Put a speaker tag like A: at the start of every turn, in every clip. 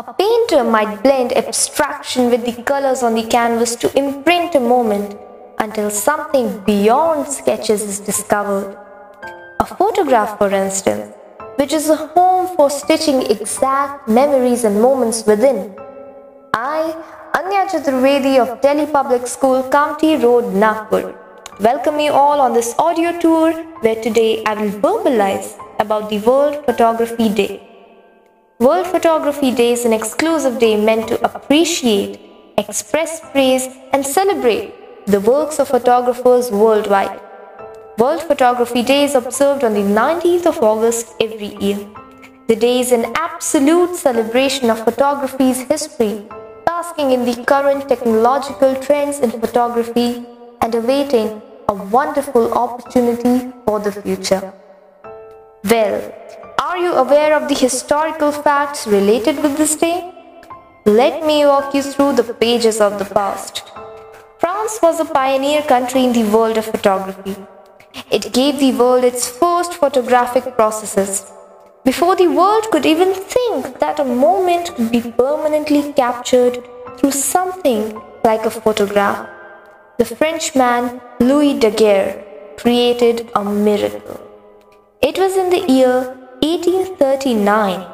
A: A painter might blend abstraction with the colors on the canvas to imprint a moment until something beyond sketches is discovered. A photograph, for instance, which is a home for stitching exact memories and moments within. I, Anya Chaturvedi of Delhi Public School, Kamptee Road, Nagpur, welcome you all on this audio tour where today I will verbalize about the World Photography Day. World Photography Day is an exclusive day meant to appreciate, express praise, and celebrate the works of photographers worldwide. World Photography Day is observed on the 19th of August every year. The day is an absolute celebration of photography's history, basking in the current technological trends in photography and awaiting a wonderful opportunity for the future. Well, are you aware of the historical facts related with this day? Let me walk you through the pages of the past. France was a pioneer country in the world of photography. It gave the world its first photographic processes. Before the world could even think that a moment could be permanently captured through something like a photograph, the Frenchman Louis Daguerre created a miracle. It was in the year 1839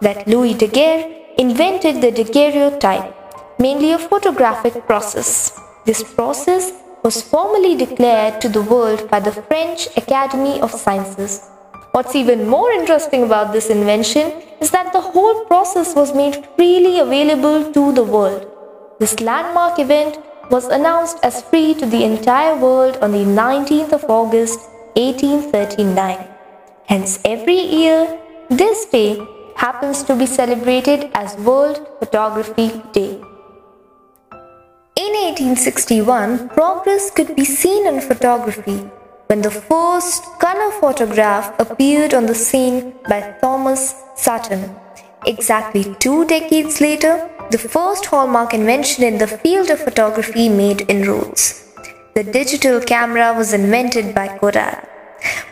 A: that Louis Daguerre invented the daguerreotype, mainly a photographic process. This process was formally declared to the world by the French Academy of Sciences. What's even more interesting about this invention is that the whole process was made freely available to the world. This landmark event was announced as free to the entire world on the 19th of August 1839. Hence, every year, this day happens to be celebrated as World Photography Day. In 1861, progress could be seen in photography when the first color photograph appeared on the scene by Thomas Sutton. Exactly two decades later, the first hallmark invention in the field of photography made inroads. The digital camera was invented by Kodak.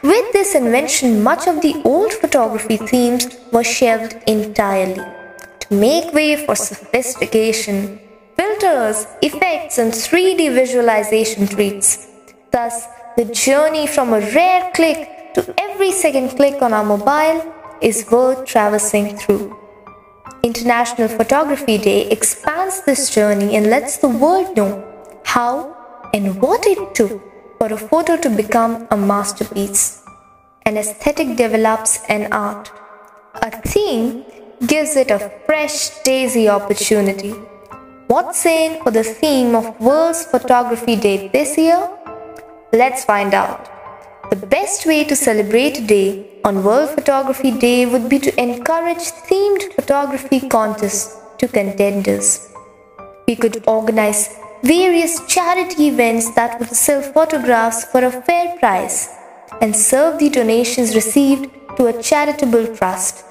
A: With this invention, much of the old photography themes were shelved entirely. To make way for sophistication, filters, effects, and 3D visualization treats. Thus, the journey from a rare click to every second click on our mobile is worth traversing through. International Photography Day expands this journey and lets the world know how and what it took for a photo to become a masterpiece. An aesthetic develops an art. A theme gives it a fresh, daisy opportunity. What's in for the theme of World's Photography Day this year? Let's find out. The best way to celebrate a day on World Photography Day would be to encourage themed photography contests to contenders. We could organize various charity events that would sell photographs for a fair price and serve the donations received to a charitable trust.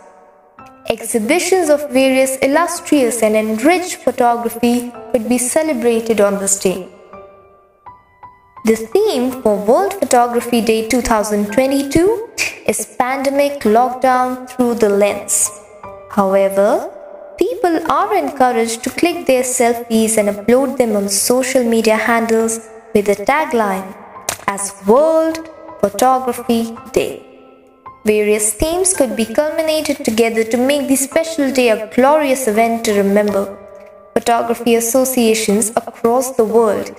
A: Exhibitions of various illustrious and enriched photography could be celebrated on this day. The theme for World Photography Day 2022 is Pandemic Lockdown Through the Lens. However, people are encouraged to click their selfies and upload them on social media handles with the tagline as World Photography Day. Various themes could be culminated together to make the special day a glorious event to remember. Photography associations across the world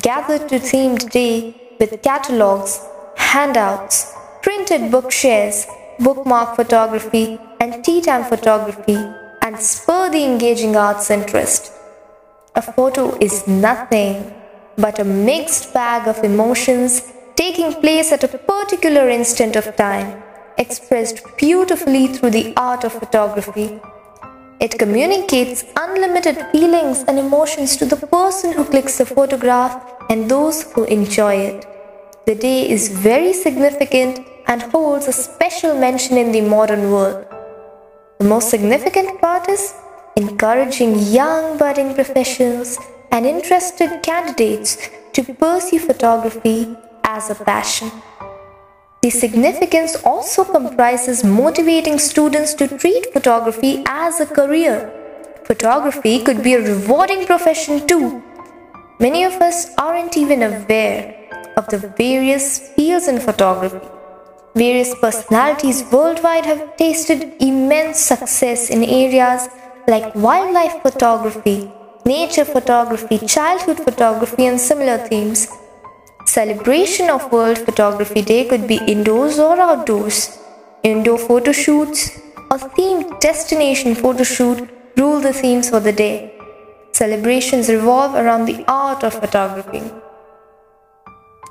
A: gathered to themed day with catalogs, handouts, printed book shares, bookmark photography, and tea time photography and spur the engaging arts interest. A photo is nothing but a mixed bag of emotions taking place at a particular instant of time, expressed beautifully through the art of photography. It communicates unlimited feelings and emotions to the person who clicks the photograph and those who enjoy it. The day is very significant and holds a special mention in the modern world. The most significant part is encouraging young budding professionals and interested candidates to pursue photography as a passion. The significance also comprises motivating students to treat photography as a career Photography could be a rewarding profession too. Many of us aren't even aware of the various fields in photography. Various personalities worldwide have tasted immense success in areas like wildlife photography, nature photography, childhood photography, and similar themes. Celebration of World Photography Day could be indoors or outdoors. Indoor photo shoots or themed destination photo shoot rule the themes for the day. Celebrations revolve around the art of photography.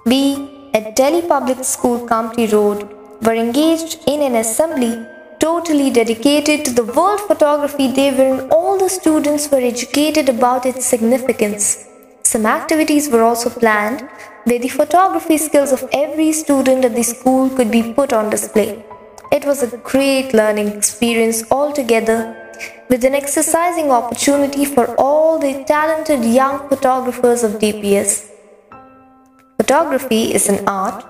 A: We at Delhi Public School, Kamptee Road, were engaged in an assembly totally dedicated to the World Photography Day, wherein all the students were educated about its significance. Some activities were also planned where the photography skills of every student at the school could be put on display. It was a great learning experience altogether with an exercising opportunity for all the talented young photographers of DPS. Photography is an art,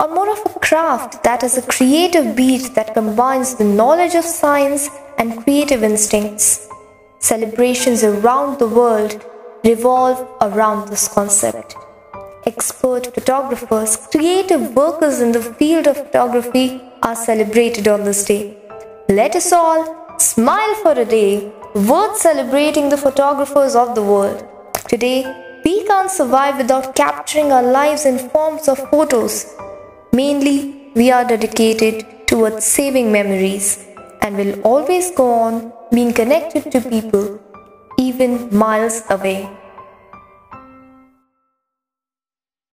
A: or more of a craft that is a creative beat that combines the knowledge of science and creative instincts. Celebrations around the world revolve around this concept. Expert photographers, creative workers in the field of photography are celebrated on this day. Let us all Smile for a day, worth celebrating the photographers of the world. Today, we can't survive without capturing our lives in forms of photos. Mainly, we are dedicated towards saving memories and will always go on being connected to people, even miles away.